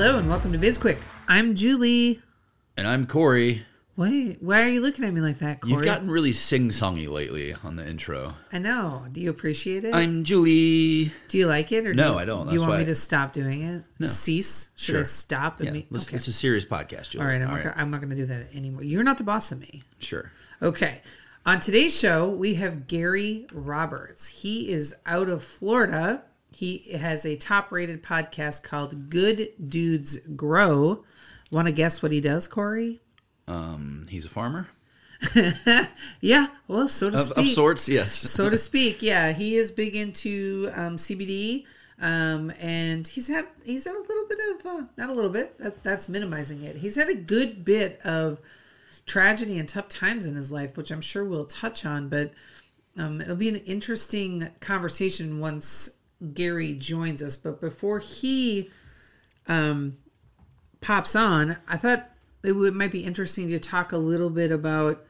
Hello and welcome to BizQuick. I'm Julie. And I'm Corey. Wait, why are you looking at me like that, Corey? You've gotten really sing songy lately on the intro. I know. Do you appreciate it? I'm Julie. do you like it, or No, do you, I don't. Do you That's want me why- to stop doing it? No. Cease? Should I stop? And Yeah, me? Okay. it's a serious podcast, Julie. All right. I'm All not. Gonna, I'm not going to do that anymore. You're not the boss of me. Sure. Okay. On today's show, we have Gary Roberts. He is out of Florida. He has a top rated podcast called Good Dudes Grow. Want to guess what he does, Corey? Um, he's a farmer Yeah, well, so to of, speak. of sorts. Yes. so to speak. Yeah, he is big into um, CBD, um, and he's had he's had a little bit of uh, not a little bit. That, that's minimizing it. He's had a good bit of tragedy and tough times in his life, which I'm sure we'll touch on. But um, it'll be an interesting conversation once Gary joins us. But before he um, pops on, I thought it would, might be interesting to talk a little bit about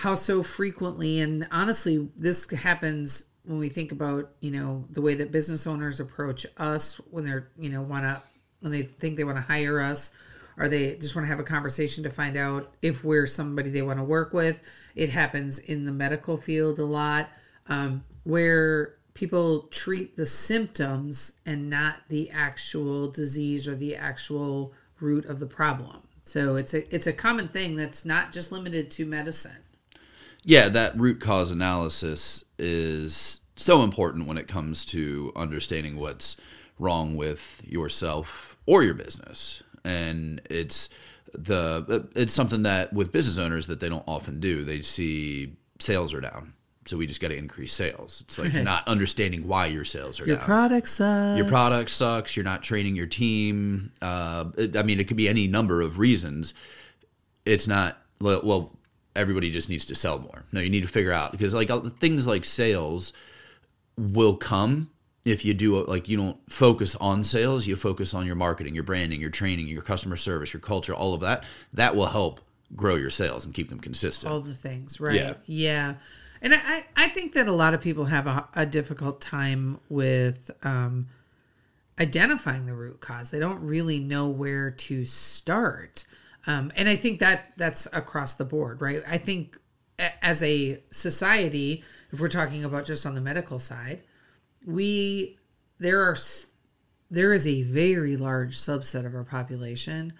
how so frequently and honestly this happens when we think about you know the way that business owners approach us when they're you know want to when they think they want to hire us or they just want to have a conversation to find out if we're somebody they want to work with it happens in the medical field a lot um, where people treat the symptoms and not the actual disease or the actual root of the problem so it's a it's a common thing that's not just limited to medicine Yeah, that root cause analysis is so important when it comes to understanding what's wrong with yourself or your business. And it's the it's something that with business owners that they don't often do. They see sales are down. So we just got to increase sales. It's like not understanding why your sales are Your down. product sucks. your product sucks. You're not training your team. Uh, I mean, it could be any number of reasons. It's not well. Everybody just needs to sell more. No, you need to figure out because like things like sales will come if you do like you don't focus on sales. You focus on your marketing, your branding, your training, your customer service, your culture, all of that. That will help grow your sales and keep them consistent. all the things, right? Yeah. Yeah. And I, I think that a lot of people have a, a difficult time with um, identifying the root cause. They don't really know where to start. Um, and I think that that's across the board, right? I think as a society, if we're talking about just on the medical side, we there are there is a very large subset of our population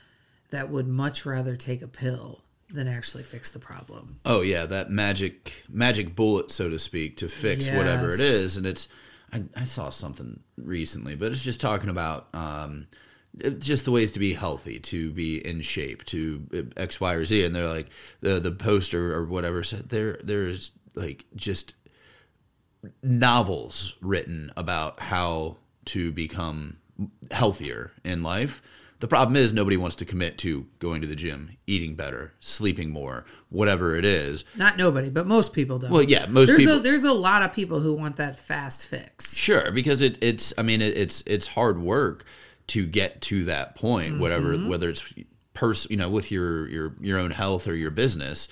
that would much rather take a pill than actually fix the problem. Oh yeah, that magic magic bullet, so to speak, to fix whatever it is, And it's I, I saw something recently, but it's just talking about um, just the ways to be healthy, to be in shape, to uh, X, Y, or Z. And they're like the the poster or whatever said there there's like just novels written about how to become healthier in life. The problem is nobody wants to commit to going to the gym, eating better, sleeping more, whatever it is. Not nobody, but most people don't. Well, yeah, most there's people. a there's a lot of people who want that fast fix. Sure, because it, it's I mean it, it's it's hard work to get to that point, whatever Mm-hmm. whether it's pers you know with your your your own health or your business.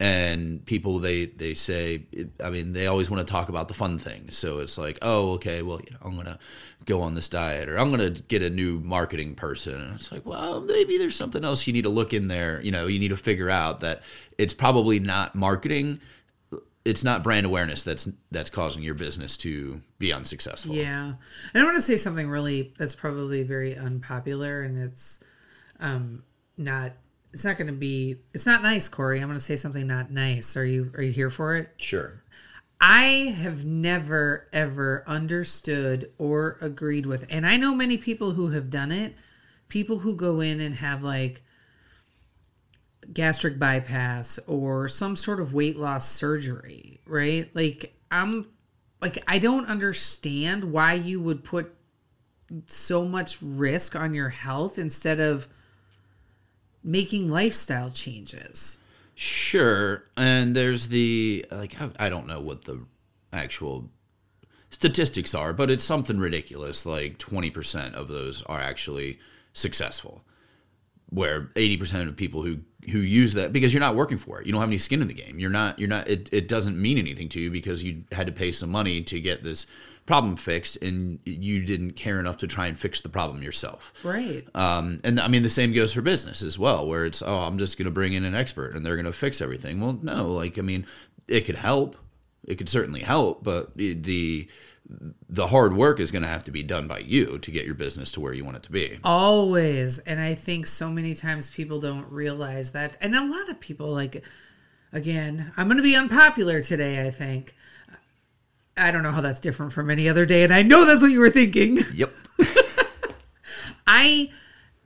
And people they they say I mean they always want to talk about the fun things. So it's like, oh, okay, well, you know, I'm to go on this diet or I'm to get a new marketing person. And it's like, well, maybe there's something else you need to look in there, you know, you need to figure out that it's probably not marketing it's not brand awareness that's that's causing your business to be unsuccessful. Yeah, and I want to say something really that's probably very unpopular, and it's um not it's not going to be it's not nice, Corey. I'm going to say something not nice. Are you are you here for it? Sure. I have never ever understood or agreed with, and I know many people who have done it. People who go in and have like gastric bypass or some sort of weight loss surgery, right? Like I'm like I don't understand why you would put so much risk on your health instead of making lifestyle changes. Sure, and there's the like I, don't know what the actual statistics are, but it's something ridiculous. Like twenty percent of those are actually successful, where eighty percent of people who who use that because you're not working for it, you don't have any skin in the game. You're not you're not. It, it doesn't mean anything to you because you had to pay some money to get this problem fixed, and you didn't care enough to try and fix the problem yourself. Right. Um, and I mean, the same goes for business as well, where it's, oh, I'm just going to bring in an expert and they're going to fix everything. Well, no, like, I mean, it could help. It could certainly help, but the the hard work is going to have to be done by you to get your business to where you want it to be. Always. And I think so many times people don't realize that. And a lot of people, like, again, I'm going to be unpopular today, I think. I don't know how that's different from any other day. And I know that's what you were thinking. Yep. I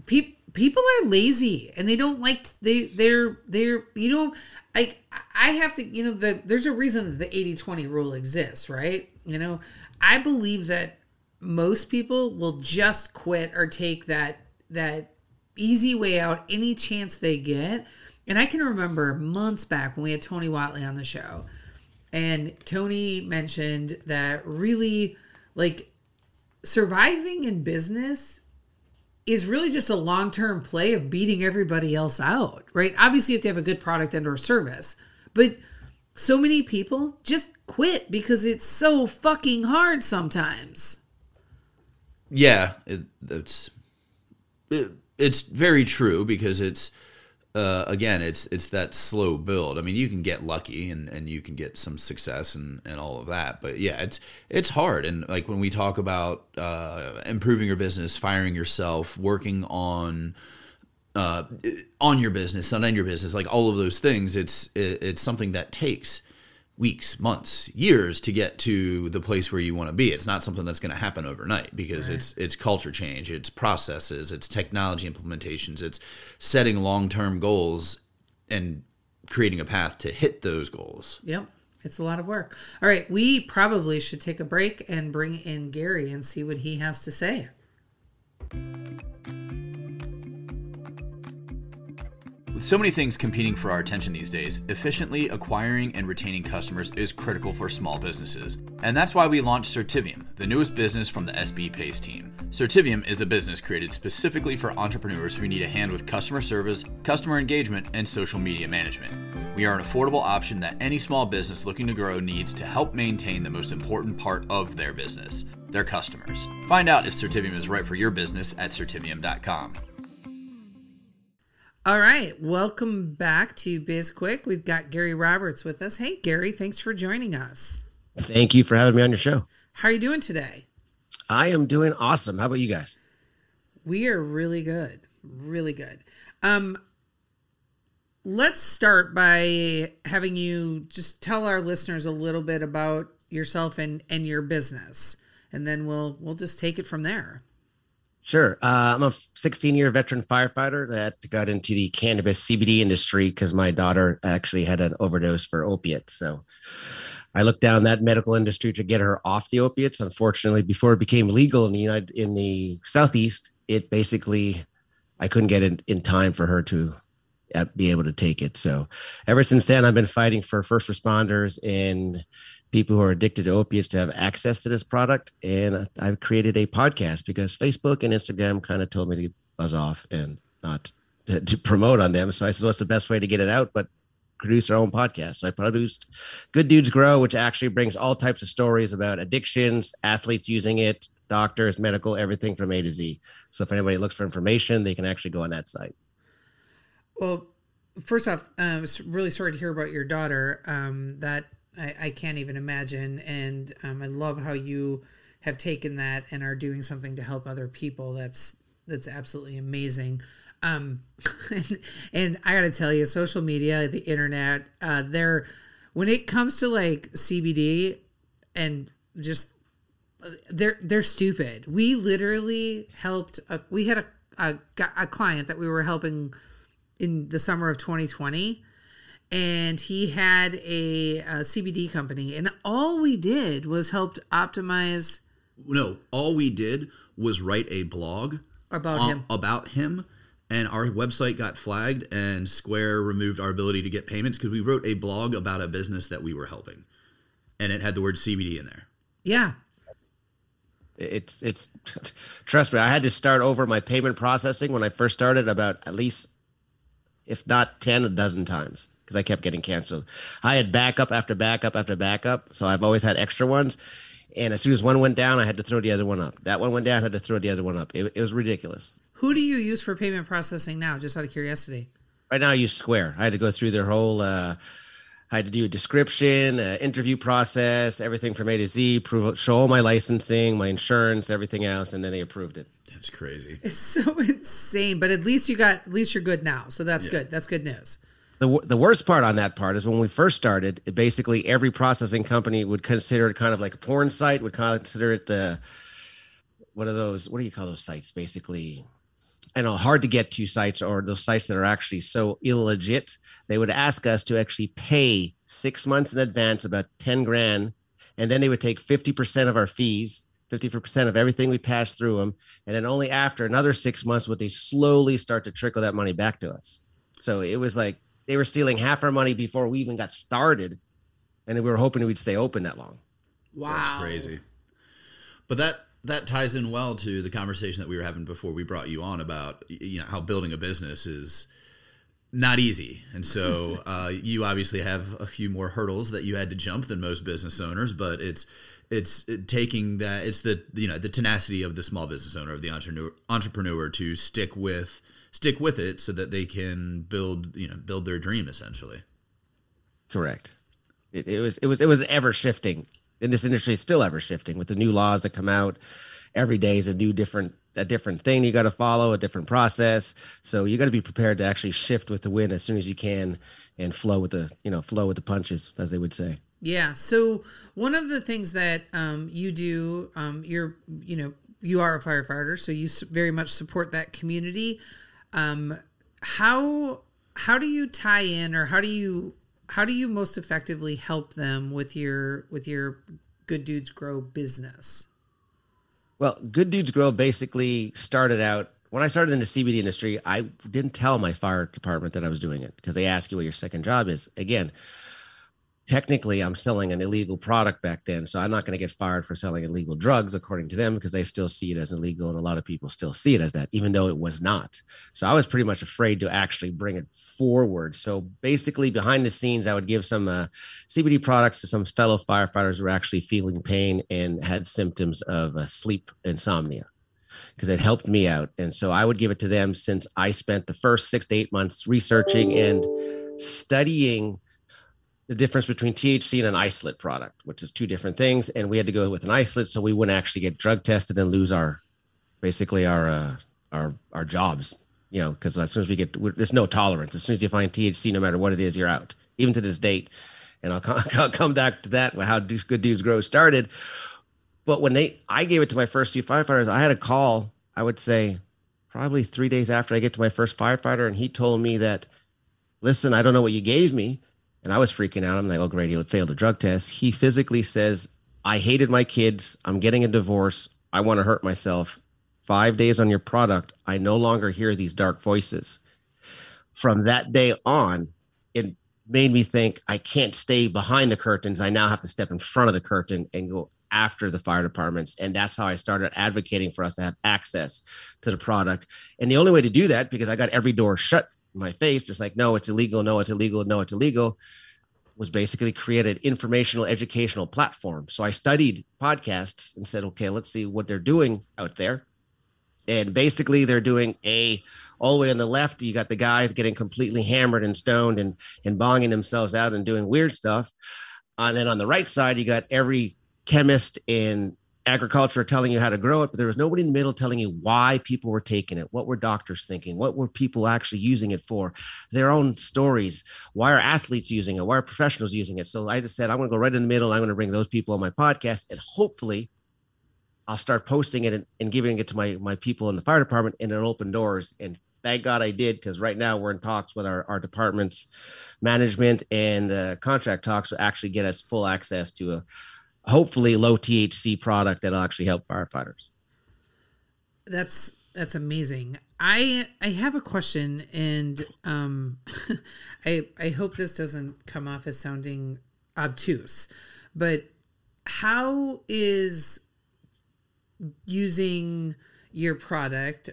pe- people are lazy and they don't like they they're they're you know I I have to you know the there's a reason that the 80-20 rule exists, right? You know, I believe that most people will just quit or take that that easy way out any chance they get. And I can remember months back when we had Tony Watley on the show and Tony mentioned that really like surviving in business is really just a long-term play of beating everybody else out, right? Obviously, have to have a good product and or service, but so many people just quit because it's so fucking hard sometimes. Yeah, it, it's it, it's very true because it's uh, again, it's it's that slow build. I mean, you can get lucky and, and you can get some success and, and all of that, but yeah, it's it's hard. And like when we talk about uh, improving your business, firing yourself, working on uh, on your business, not on your business, like all of those things, it's it, it's something that takes weeks, months, years to get to the place where you want to be. It's not something that's going to happen overnight because right. it's it's culture change, it's processes, it's technology implementations, it's setting long-term goals and creating a path to hit those goals. Yep. It's a lot of work. All right, we probably should take a break and bring in Gary and see what he has to say. So many things competing for our attention these days, efficiently acquiring and retaining customers is critical for small businesses. And that's why we launched Certivium, the newest business from the SB Pace team. Certivium is a business created specifically for entrepreneurs who need a hand with customer service, customer engagement, and social media management. We are an affordable option that any small business looking to grow needs to help maintain the most important part of their business their customers. Find out if Certivium is right for your business at certivium.com. All right, welcome back to Biz Quick. We've got Gary Roberts with us. Hey, Gary, thanks for joining us. Thank you for having me on your show. How are you doing today? I am doing awesome. How about you guys? We are really good, really good. Um, let's start by having you just tell our listeners a little bit about yourself and and your business, and then we'll we'll just take it from there. Sure. Uh, I'm a 16 year veteran firefighter that got into the cannabis CBD industry because my daughter actually had an overdose for opiates. So I looked down that medical industry to get her off the opiates. Unfortunately, before it became legal in the United in the southeast, it basically I couldn't get it in time for her to uh, be able to take it. So ever since then, I've been fighting for first responders and people who are addicted to opiates to have access to this product. And I've created a podcast because Facebook and Instagram kind of told me to buzz off and not to, to, promote on them. So I said, what's the best way to get it out? But produce our own podcast. So I produced Good Dudes Grow, which actually brings all types of stories about addictions, athletes using it, doctors, medical, everything from A to Z. So if anybody looks for information, they can actually go on that site. Well, first off, uh, I was really sorry to hear about your daughter. Um, that I, I can't even imagine. And um, I love how you have taken that and are doing something to help other people. That's that's absolutely amazing. Um, and, and I got to tell you, social media, the internet, uh, they're when it comes to like CBD and just they're they're stupid. We literally helped. A, we had a, a a client that we were helping in the summer of 2020 and he had a, a CBD company, and all we did was helped optimize No, all we did was write a blog about on- him. about him and our website got flagged and Square removed our ability to get payments because we wrote a blog about a business that we were helping. And it had the word CBD in there. Yeah, It's it's trust me, I had to start over my payment processing when I first started about at least if not 10 a dozen times because I kept getting canceled. I had backup after backup after backup, so I've always had extra ones. And as soon as one went down, I had to throw the other one up. That one went down, I had to throw the other one up. It, it was ridiculous. who do you use for payment processing now? Just out of curiosity. Right now, I use Square. I had to go through their whole. Uh, I had to do a description, uh, interview process, everything from A to Z, prove, show all my licensing, my insurance, everything else, and then they approved it. That's crazy. It's so insane, but at least you got at least you're good now, so that's good. That's good news. The, the worst part on that part is when we first started, basically every processing company would consider it kind of like a porn site, would consider it the what are those? What do you call those sites? Basically, I know hard to get to sites or those sites that are actually so illegit. They would ask us to actually pay six months in advance, about ten grand, and then they would take fifty percent of our fees. 54% of everything we pass through them. And then only after another six months would they slowly start to trickle that money back to us. So it was like they were stealing half our money before we even got started. And we were hoping we'd stay open that long. Wow, That's crazy. But that that ties in well to the conversation that we were having before we brought you on about you know how building a business is not easy. And so uh, you obviously have a few more hurdles that you had to jump than most business owners, but it's it's taking that it's the you know the tenacity of the small business owner of the entrepreneur entrepreneur to stick with stick with it so that they can build you know build their dream essentially. Correct. It, it was it was it was ever shifting. And this industry is still ever shifting with the new laws that come out. Every day is a new different a different thing you got to follow, a different process. So you got to be prepared to actually shift with the wind as soon as you can and flow with the you know flow with the punches, as they would say. Yeah. So one of the things that um, you do, um, you're, you know, you are a firefighter, so you very much support that community. Um, how how do you tie in, or how do you how do you most effectively help them with your with your Good Dudes Grow business? Well, Good Dudes Grow basically started out when I started in the CBD industry. I didn't tell my fire department that I was doing it because they ask you what your second job is. Again, technically, I'm selling an illegal product back then, so I'm not going to get fired for selling illegal drugs, according to them, because they still see it as illegal, and a lot of people still see it as that, even though it was not. So I was pretty much afraid to actually bring it forward. So basically, behind the scenes, I would give some uh, CBD products to some fellow firefighters who were actually feeling pain and had symptoms of uh, sleep insomnia because it helped me out. And so I would give it to them since I spent the first six to eight months researching and studying the difference between THC and an isolate product, which is two different things. And we had to go with an isolate so we wouldn't actually get drug tested and lose our basically our uh, our our jobs. You know, because as soon as we get, there's no tolerance. As soon as you find THC, no matter what it is, you're out. Even to this date, and I'll come, I'll come back to that how Good Dudes Grow started. But when they, I gave it to my first few firefighters, I had a call. I would say probably three days after I get to my first firefighter, and he told me that, listen, I don't know what you gave me, and I was freaking out. I'm like, oh great, he failed a drug test. He physically says, I hated my kids. I'm getting a divorce. I want to hurt myself. Five days on your product, I no longer hear these dark voices. From that day on, it made me think I can't stay behind the curtains. I now have to step in front of the curtain and go after the fire departments. And that's how I started advocating for us to have access to the product. And the only way to do that, because I got every door shut my face, just like, no, it's illegal, no, it's illegal, no, it's illegal, was basically created informational educational platform. So I studied podcasts and said, okay, let's see what they're doing out there. And basically they're doing a all the way on the left, you got the guys getting completely hammered and stoned and and bonging themselves out and doing weird stuff. And then on the right side, you got every chemist in agriculture telling you how to grow it, but there was nobody in the middle telling you why people were taking it. What were doctors thinking? What were people actually using it for? Their own stories. Why are athletes using it? Why are professionals using it? So I just said, I'm going to go right in the middle. I'm going to bring those people on my podcast, and hopefully, I'll start posting it and, and giving it to my my people in the fire department, and it'll open doors and thank God I did because right now we're in talks with our, our department's management and uh, contract talks to actually get us full access to a hopefully low THC product that'll actually help firefighters. That's that's amazing. I I have a question, and um, I I hope this doesn't come off as sounding obtuse, but how is using your product,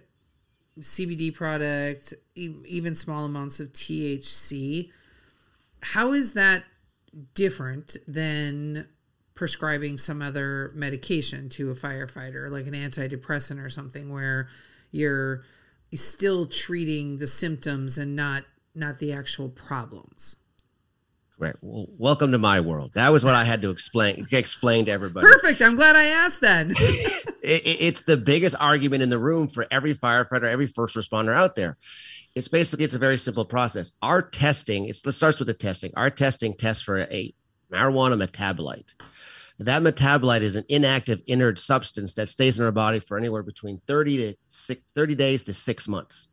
CBD product, even small amounts of THC, how is that different than prescribing some other medication to a firefighter, like an antidepressant or something, where you're still treating the symptoms and not not the actual problems? Right. Well, welcome to my world. That was what I had to explain explain to everybody. Perfect. I'm glad I asked that. it, it's the biggest argument in the room for every firefighter, every first responder out there. It's basically it's a very simple process. Our testing, it's let's start with the testing. Our testing tests for a marijuana metabolite. That metabolite is an inactive inert substance that stays in our body for anywhere between 30 to six, 30 days to six months.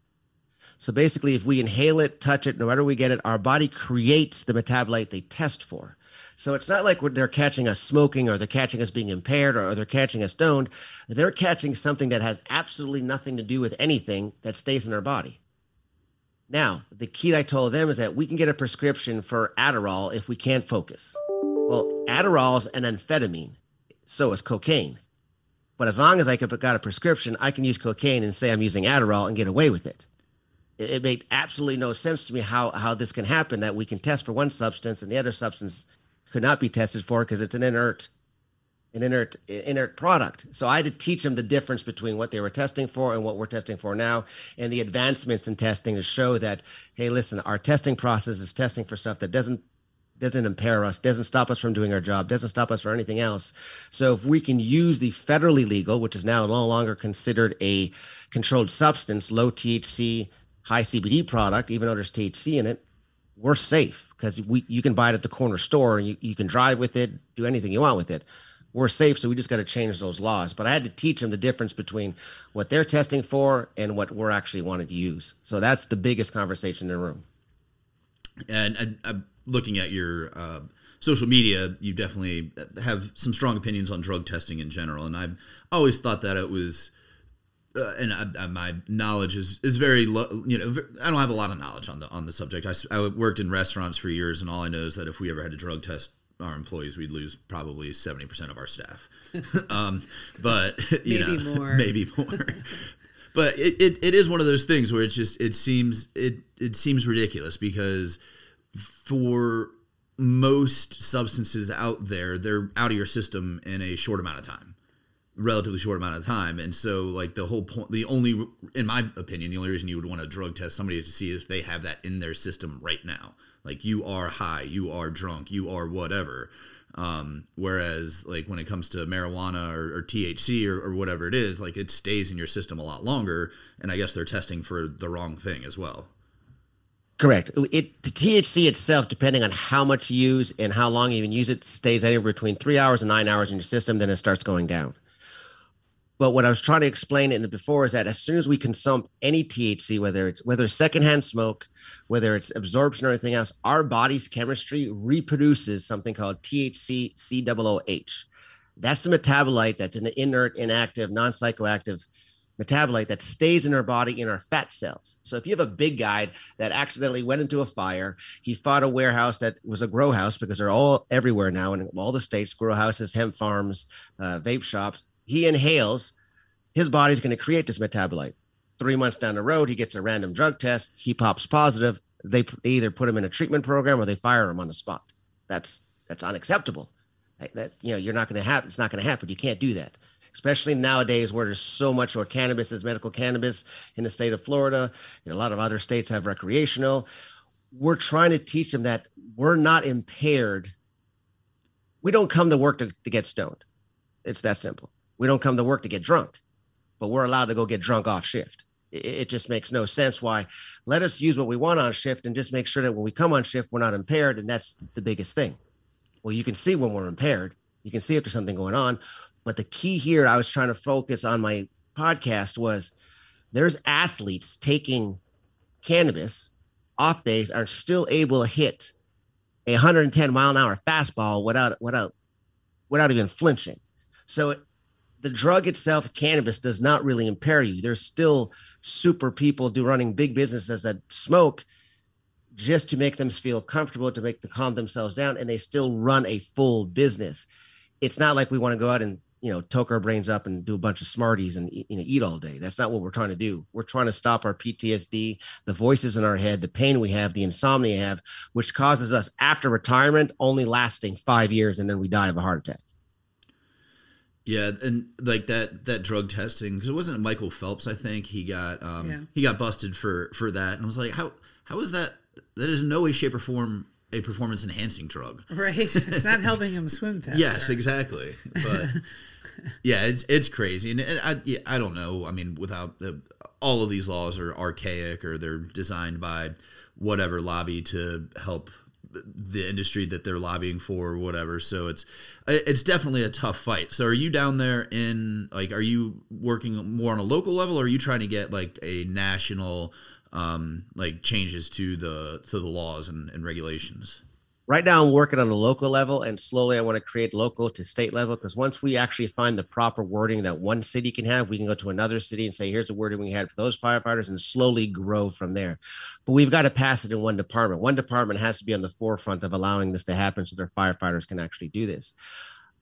So basically, if we inhale it, touch it, no matter we get it, our body creates the metabolite they test for. So it's not like they're catching us smoking or they're catching us being impaired or they're catching us stoned. They're catching something that has absolutely nothing to do with anything that stays in our body. Now, the key I told them is that we can get a prescription for Adderall if we can't focus. Well, Adderall's an amphetamine, so is cocaine. But as long as I got a prescription, I can use cocaine and say I'm using Adderall and get away with it it made absolutely no sense to me how how this can happen that we can test for one substance and the other substance could not be tested for because it's an inert an inert inert product so i had to teach them the difference between what they were testing for and what we're testing for now and the advancements in testing to show that hey listen our testing process is testing for stuff that doesn't doesn't impair us doesn't stop us from doing our job doesn't stop us for anything else so if we can use the federally legal which is now no longer considered a controlled substance low thc high CBD product, even though there's THC in it, we're safe because we you can buy it at the corner store you, you can drive with it, do anything you want with it. We're safe, so we just got to change those laws. But I had to teach them the difference between what they're testing for and what we're actually wanting to use. So that's the biggest conversation in the room. And, and looking at your uh, social media, you definitely have some strong opinions on drug testing in general. And I've always thought that it was uh, and I, I, my knowledge is is very low. You know, I don't have a lot of knowledge on the on the subject. I, I worked in restaurants for years, and all I know is that if we ever had to drug test our employees, we'd lose probably seventy percent of our staff. um, but you maybe know, more, maybe more. but it, it, it is one of those things where it's just it seems it it seems ridiculous because for most substances out there, they're out of your system in a short amount of time relatively short amount of time and so like the whole point the only in my opinion the only reason you would want to drug test somebody is to see if they have that in their system right now like you are high you are drunk you are whatever um, whereas like when it comes to marijuana or, or thc or, or whatever it is like it stays in your system a lot longer and i guess they're testing for the wrong thing as well Correct. It the THC itself, depending on how much you use and how long you even use it, stays anywhere between three hours and nine hours in your system. Then it starts going down. But what I was trying to explain in the before is that as soon as we consume any THC, whether it's whether it's secondhand smoke, whether it's absorption or anything else, our body's chemistry reproduces something called THC COOH. That's the metabolite that's an inert, inactive, non-psychoactive metabolite that stays in our body in our fat cells. So if you have a big guy that accidentally went into a fire, he fought a warehouse that was a grow house because they're all everywhere now in all the states, grow houses, hemp farms, uh, vape shops he inhales, his body's going to create this metabolite. Three months down the road, he gets a random drug test. He pops positive. They either put him in a treatment program or they fire him on the spot. That's that's unacceptable. That you know you're not going to happen. It's not going to happen. You can't do that, especially nowadays where there's so much where cannabis is medical cannabis in the state of Florida. Know, a lot of other states have recreational. We're trying to teach them that we're not impaired. We don't come to work to, to get stoned. It's that simple. We don't come to work to get drunk, but we're allowed to go get drunk off shift. It, it just makes no sense why let us use what we want on shift and just make sure that when we come on shift, we're not impaired. And that's the biggest thing. Well, you can see when we're impaired, you can see if there's something going on. But the key here, I was trying to focus on my podcast was there's athletes taking cannabis off days are still able to hit a 110 mile an hour fastball without without without even flinching. So the drug itself, cannabis, does not really impair you. There's still super people do running big businesses that smoke just to make them feel comfortable, to make to calm themselves down, and they still run a full business. It's not like we want to go out and you know toke our brains up and do a bunch of smarties and you know eat all day that's not what we're trying to do we're trying to stop our ptsd the voices in our head the pain we have the insomnia we have which causes us after retirement only lasting five years and then we die of a heart attack yeah and like that that drug testing because it wasn't michael phelps i think he got um Yeah. he got busted for for that and I was like how how is that that is in no way shape or form a performance enhancing drug Right. It's not helping him swim faster. Yes, exactly. But yeah, it's it's crazy, and, and I yeah, I don't know. I mean, without the, all of these laws are archaic or they're designed by whatever lobby to help the industry that they're lobbying for or whatever. So it's it's definitely a tough fight. So are you down there in like are you working more on a local level or are you trying to get like a national um like changes to the to the laws and, and regulations? Right now i'm working on a local level and slowly i want to create local to state level because once we actually find the proper wording that one city can have we can go to another city and say here's the wording we had for those firefighters and slowly grow from there but we've got to pass it in one department one department has to be on the forefront of allowing this to happen so their firefighters can actually do this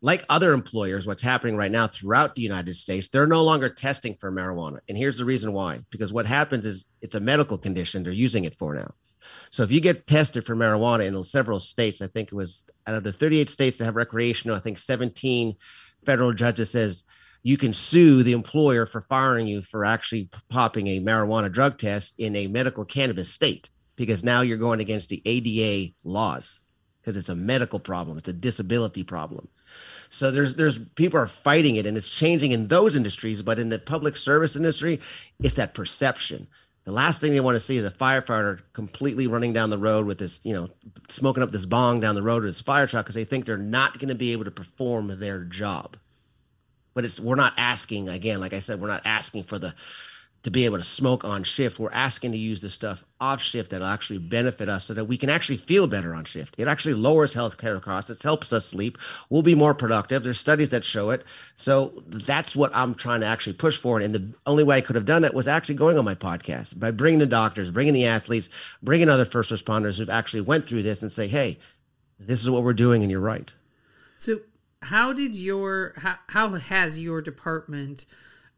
like other employers, what's happening right now throughout the United States, they're no longer testing for marijuana. And here's the reason why because what happens is it's a medical condition they're using it for now. So if you get tested for marijuana in several states, I think it was out of the 38 states that have recreational, I think 17 federal judges says you can sue the employer for firing you for actually popping a marijuana drug test in a medical cannabis state because now you're going against the ADA laws because it's a medical problem, it's a disability problem. So there's there's people are fighting it and it's changing in those industries, but in the public service industry, it's that perception. The last thing they want to see is a firefighter completely running down the road with this, you know, smoking up this bong down the road with his fire truck because they think they're not going to be able to perform their job. But it's we're not asking again, like I said, we're not asking for the to be able to smoke on shift. We're asking to use the stuff off shift that'll actually benefit us so that we can actually feel better on shift. It actually lowers healthcare costs. It helps us sleep. We'll be more productive. There's studies that show it. So that's what I'm trying to actually push for. And the only way I could have done that was actually going on my podcast by bringing the doctors, bringing the athletes, bringing other first responders who've actually went through this and say, hey, this is what we're doing and you're right. So how did your how, how has your department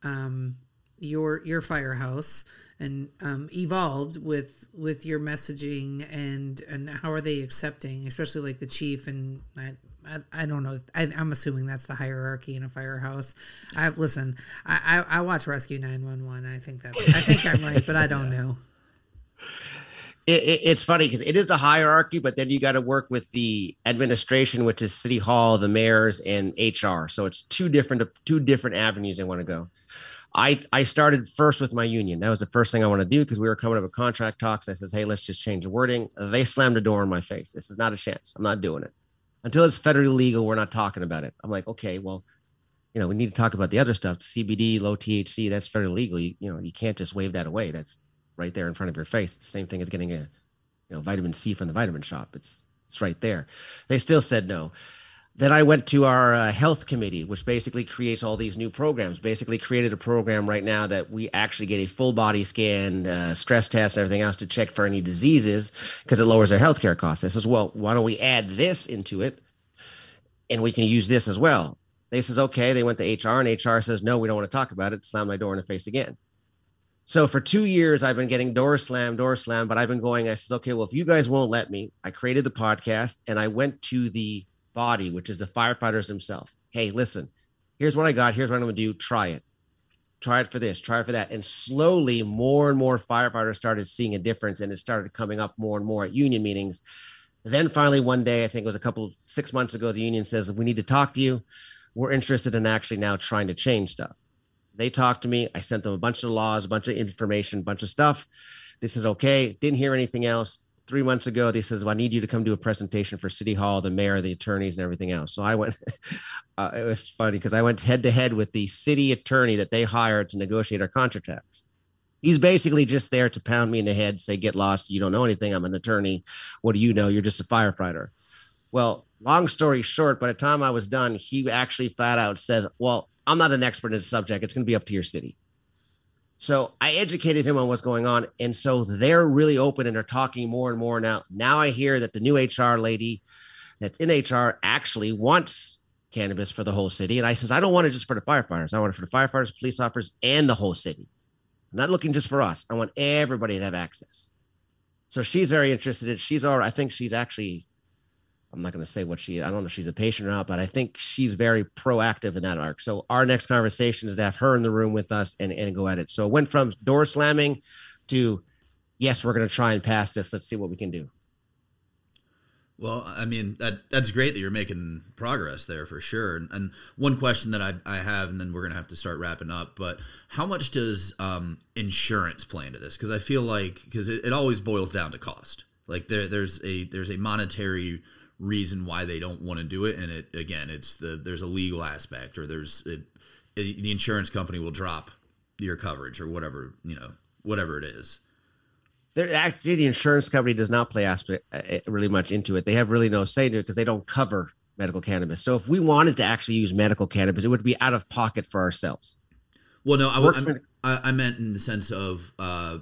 um your your firehouse and um evolved with with your messaging and and how are they accepting especially like the chief and I, I, I don't know. I, I'm assuming that's the hierarchy in a firehouse. I listen. I, I, I watch Rescue 911. I think that's. I think I'm right, but I don't know. it, it, it's funny because it is a hierarchy, but then you got to work with the administration, which is city hall, the mayors, and HR. So it's two different two different avenues they want to go. I I started first with my union. That was the first thing I want to do because we were coming up with contract talks. I says, hey, let's just change the wording. They slammed the door in my face. This is not a chance. I'm not doing it until it's federally legal. We're not talking about it. I'm like, okay, well, you know, we need to talk about the other stuff, CBD, low THC. That's federally legal. You, you know, you can't just wave that away. That's right there in front of your face. It's the same thing as getting a, you know, vitamin C from the vitamin shop. It's it's right there. They still said no. Then I went to our uh, health committee, which basically creates all these new programs. Basically, created a program right now that we actually get a full body scan, uh, stress test, and everything else to check for any diseases because it lowers our healthcare costs. I says, well, why don't we add this into it, and we can use this as well. They says, okay. They went to HR, and HR says, no, we don't want to talk about it. Slam my door in the face again. So for two years, I've been getting door slam, door slam, but I've been going. I says, okay, well, if you guys won't let me, I created the podcast and I went to the body, which is the firefighters themselves. Hey, listen, here's what I got. Here's what I'm going to do. Try it. Try it for this. Try it for that. And slowly, more and more firefighters started seeing a difference, and it started coming up more and more at union meetings. Then finally, one day, I think it was a couple six months ago, the union says, "We need to talk to you. We're interested in actually now trying to change stuff." They talked to me. I sent them a bunch of laws, a bunch of information, a bunch of stuff. This is okay. Didn't hear anything else. Three months ago, they says, well, "I need you to come do a presentation for City Hall, the mayor, the attorneys, and everything else." So I went. uh, it was funny because I went head to head with the city attorney that they hired to negotiate our contracts. He's basically just there to pound me in the head, say, get lost. You don't know anything. I'm an attorney. What do you know? You're just a firefighter. Well, long story short, by the time I was done, he actually flat out says, Well, I'm not an expert in the subject. It's going to be up to your city. So I educated him on what's going on. And so they're really open and they're talking more and more now. Now I hear that the new HR lady that's in HR actually wants cannabis for the whole city. And I says, I don't want it just for the firefighters. I want it for the firefighters, police officers, and the whole city. I'm not looking just for us. I want everybody to have access. So she's very interested in she's already I think she's actually I'm not going to say what she, I don't know if she's a patient or not, but I think she's very proactive in that arc. So our next conversation is to have her in the room with us and, and go at it. So it went from door slamming to, yes, we're going to try and pass this. Let's see what we can do. Well, I mean that that's great that you're making progress there for sure. And, and one question that I, I have, and then we're gonna have to start wrapping up. But how much does um, insurance play into this? Because I feel like because it, it always boils down to cost. Like there there's a there's a monetary reason why they don't want to do it and it again it's the there's a legal aspect or there's it, it, the insurance company will drop your coverage or whatever you know whatever it is They're actually the insurance company does not play aspect uh, really much into it. They have really no say to it because they don't cover medical cannabis. So if we wanted to actually use medical cannabis, it would be out of pocket for ourselves. well no I, I, I, I meant in the sense of uh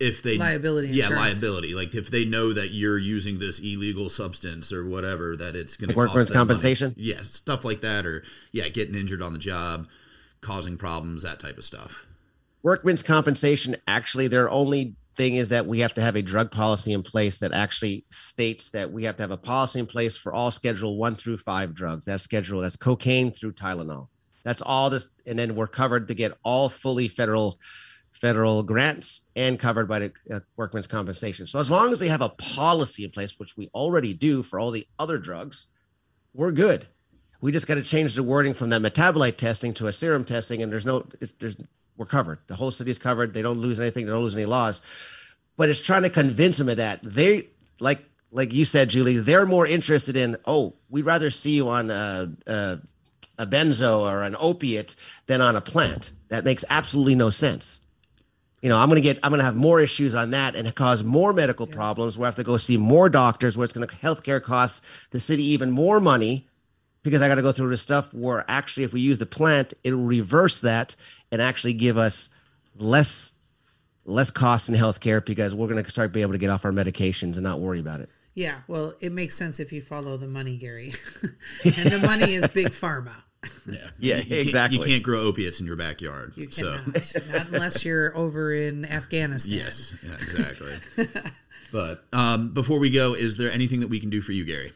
if they Liability yeah insurance. liability like if they know that you're using this illegal substance or whatever that it's going Like to workman's compensation? yes yeah, stuff like that or yeah getting injured on the job causing problems that type of stuff Workman's compensation, actually, their only thing is that we have to have a drug policy in place that actually states that we have to have a policy in place for all schedule one through five drugs. That's schedule, that's cocaine through Tylenol. That's all this. And then we're covered to get all fully federal federal grants and covered by the uh, workman's compensation. So as long as they have a policy in place, which we already do for all the other drugs, we're good. We just got to change the wording from that metabolite testing to a serum testing, and there's no, there's we're covered. The whole city's covered. They don't lose anything. They don't lose any laws. But it's trying to convince them of that. They like like you said, Julie. They're more interested in oh, we'd rather see you on a, a, a benzo or an opiate than on a plant. That makes absolutely no sense. You know, I'm gonna get I'm gonna have more issues on that and cause more medical problems. Where I have to go see more doctors. Where it's gonna healthcare costs the city even more money because I got to go through this stuff where actually, if we use the plant, it'll reverse that and actually give us less less costs in healthcare because we're going to start being able to get off our medications and not worry about it. Yeah, well, it makes sense if you follow the money, Gary. and the money is big pharma. Yeah Yeah, You can't- exactly. you can't grow opiates in your backyard You so cannot. Not unless you're over in Afghanistan. yes yeah, exactly but um before we go is there anything that we can do for you gary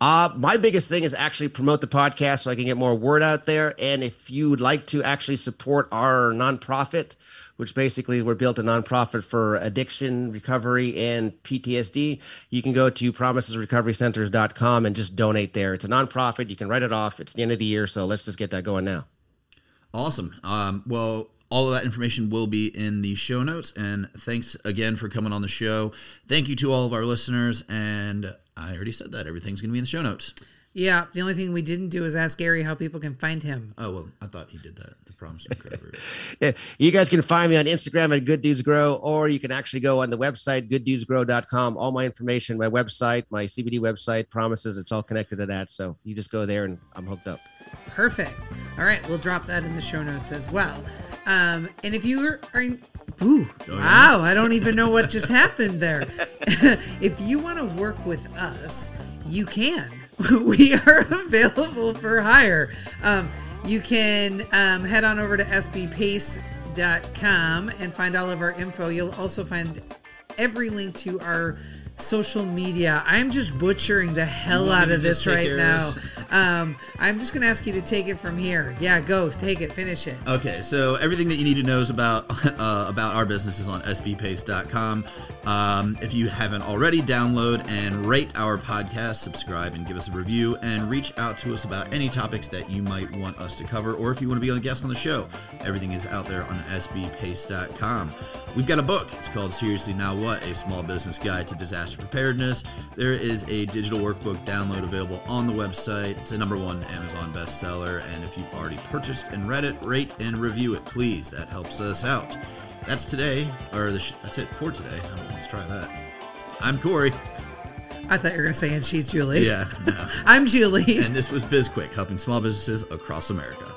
Uh, my biggest thing is actually promote the podcast so I can get more word out there. And if you would like to actually support our nonprofit, which basically we're built a nonprofit for addiction recovery and PTSD, you can go to promisesrecoverycenters.com and just donate there. It's a nonprofit. You can write it off. It's the end of the year. So let's just get that going now. Awesome. Um, well, all of that information will be in the show notes. And thanks again for coming on the show. Thank you to all of our listeners. And I already said that everything's going to be in the show notes. Yeah, the only thing we didn't do is ask Gary how people can find him. Oh well, I thought he did that. The promise and recovery. Yeah, you guys can find me on Instagram at Good Dudes Grow, or you can actually go on the website, gooddudesgrow.com. All my information, my website, my CBD website, promises, it's all connected to that. So you just go there and I'm hooked up. Perfect. All right, we'll drop that in the show notes as well. Um, and if you are, are ooh, wow, I don't even know what just happened there. if you want to work with us, you can. we are available for hire. Um, you can um, head on over to sbpace.com and find all of our info. You'll also find every link to our social media. I'm just butchering the hell out of this right now. Um, I'm just gonna ask you to take it from here. Yeah, go take it, finish it. Okay, so everything that you need to know is about uh, about our business is on sbpace.com. Um, if you haven't already, download and rate our podcast, subscribe, and give us a review, and reach out to us about any topics that you might want us to cover, or if you want to be a guest on the show. Everything is out there on sbpace.com. We've got a book. It's called Seriously Now What: A Small Business Guide to Disaster disaster preparedness. There is a digital workbook download available on the website. It's a number one Amazon bestseller, and if you've already purchased and read it, rate and review it, please. That helps us out. That's today, or the sh- that's it for today. Let's try that. I'm Corey. I thought you were going to say, and she's Julie. Yeah, no. I'm Julie. and this was BizQuick, helping small businesses across America.